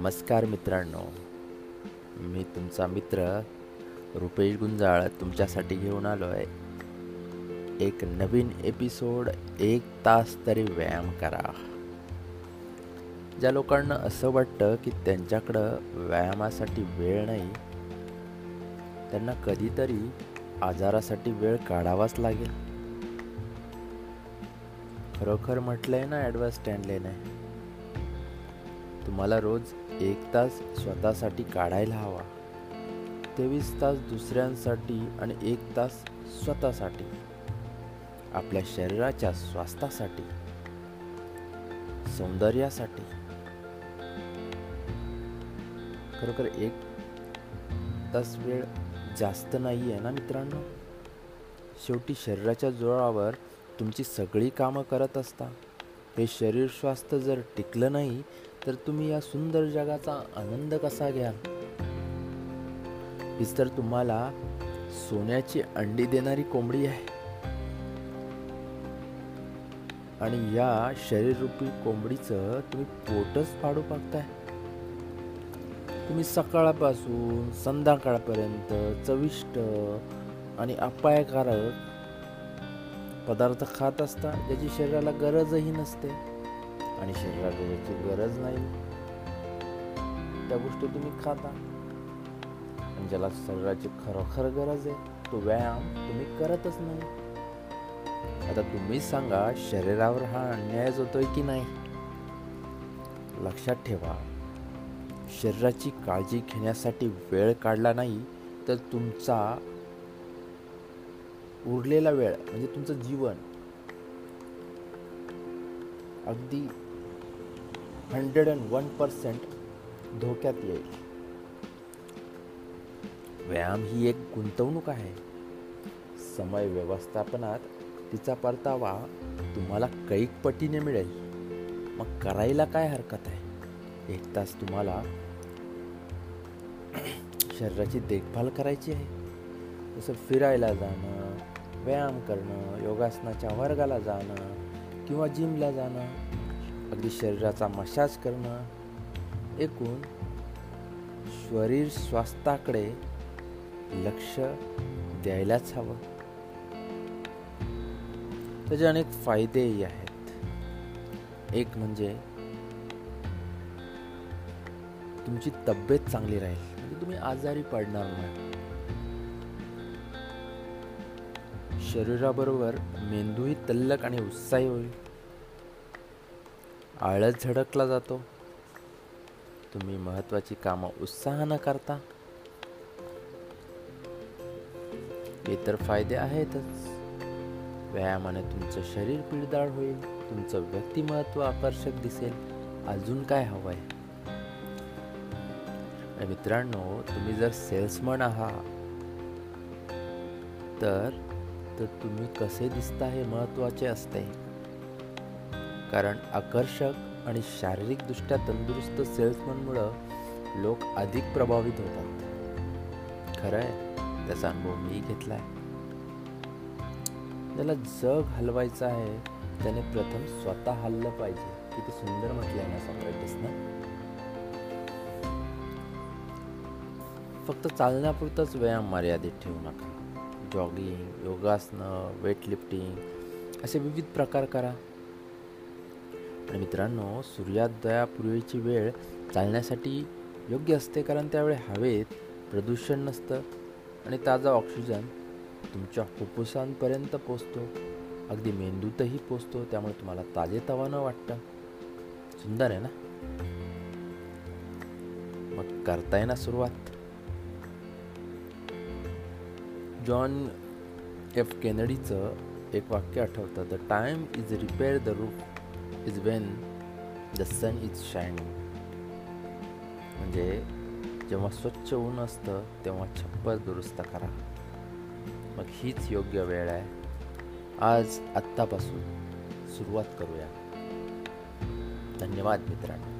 नमस्कार मित्रांनो. मी तुमचा मित्र रुपेश गुंजाळ तुमच्यासाठी घेऊन आलो आहे एक नवीन एपिसोड एक तास तरी व्यायाम करा. ज्या लोकांना असं वाटतं की त्यांच्याकडं व्यायामासाठी वेळ नाही त्यांना कधीतरी आजारासाठी वेळ काढावाच लागेल. खरोखर म्हटलंय ना ॲडव्हान्स स्टँडलेने तुम्हाला रोज एक तास स्वतःसाठी काढायला हवा. तेवीस तास दुसऱ्यांसाठी आणि एक तास स्वतःसाठी. आपल्या शरीराच्या स्वास्थ्यासाठी. सौंदर्यासाठी. खरोखर एक तास वेळ जास्त नाही आहे ना मित्रांनो? शेवटी शरीराच्या जोरावर तुमची सगळी कामं करत असता. हे शरीर स्वास्थ्य जर टिकलं नाही तर तुम्ही या सुंदर जगाचा आनंद कसा घ्याल? हीच तर तुम्हाला सोन्याची अंडी देणारी कोंबडी आहे. आणि या शरीररूपी कोंबडीचं तुम्ही पोटच फाडू पाहताय तुम्ही सकाळपासून संध्याकाळपर्यंत चविष्ट आणि अपायकारक पदार्थ खात असता ज्याची शरीराला गरजही नसते. आणि शरीराला ज्याची गरज नाही. त्या गोष्टी तुम्ही खाता. आणि ज्याला शरीराची खरोखर गरज आहे तो व्यायाम तुम्ही करतच नाही. आता तुम्ही सांगा शरीरावर हा अन्याय होतोय की नाही? लक्षात ठेवा शरीराची काळजी घेण्यासाठी वेळ काढला नाही तर तुमचा उरलेला वेळ म्हणजे तुमचं जीवन अगदी हंड्रेड अँड वन पर्सेंट धोक्यात येईल. व्यायाम ही एक गुंतवणूक आहे. समय व्यवस्थापनात तिचा परतावा तुम्हाला कैक पटीने मिळेल. मग करायला काय हरकत आहे? एक तास तुम्हाला शरीराची देखभाल करायची आहे. जसं फिरायला जाणं व्यायाम करणं योगासनाच्या वर्गाला जाणं किंवा जिमला जाणं अगदी शरीराचा मसाज करणं एकूण शरीर स्वास्थ्याकडे लक्ष द्यायलाच हवं. त्याचे अनेक फायदेही आहेत. एक म्हणजे तुमची तब्येत चांगली राहील. म्हणजे तुम्ही आजारी पडणार नाही. शरीराबरोबर मेंदूही तल्लक आणि उत्साही होईल. आळस झडकला जातो. तुम्ही महत्वाची कामं उत्साहानं करता. इतर फायदे आहेतच. व्यायामाने तुमचं शरीर पिळदाळ होईल तुमचं व्यक्तिमत्व आकर्षक दिसेल. अजून काय हवंय? मित्रांनो तुम्ही जर सेल्समन आहात तर तर तुम्ही कसे दिसता हे महत्त्वाचे असते. कारण आकर्षक आणि शारीरिकदृष्ट्या तंदुरुस्त सेल्समनमुळं लोक अधिक प्रभावित होतात. खरं आहे त्याचा अनुभव मी घेतला आहे ज्याला जग हलवायचं आहे त्याने प्रथम स्वतः हललं पाहिजे. किती सुंदर म्हटलंय ना सॉक्रेटिस ना? फक्त चालण्यापुरताच व्यायाम मर्यादित ठेवू नका. जॉगिंग योगासनं वेटलिफ्टिंग असे विविध प्रकार करा. मित्रांनो सूर्योदयापूर्वीची वेळ चालण्यासाठी योग्य असते कारण त्यावेळी हवेत प्रदूषण नसतं आणि ताजा ऑक्सिजन तुमच्या फुफ्फुसांपर्यंत पोचतो अगदी मेंदूतही पोचतो त्यामुळे तुम्हाला ताजेतवानं वाटतं. सुंदर आहे ना? मग करताय ना सुरुवात. जॉन एफ केनडीचं एक वाक्य आठवतं the time is repair the roof is when the sun is shining म्हणजे जेव्हा स्वच्छ ऊन असतं तेव्हा छप्पर दुरुस्त करा. मग हीच योग्य वेळ आहे. आज आत्तापासून सुरुवात करूया. धन्यवाद मित्रांनो.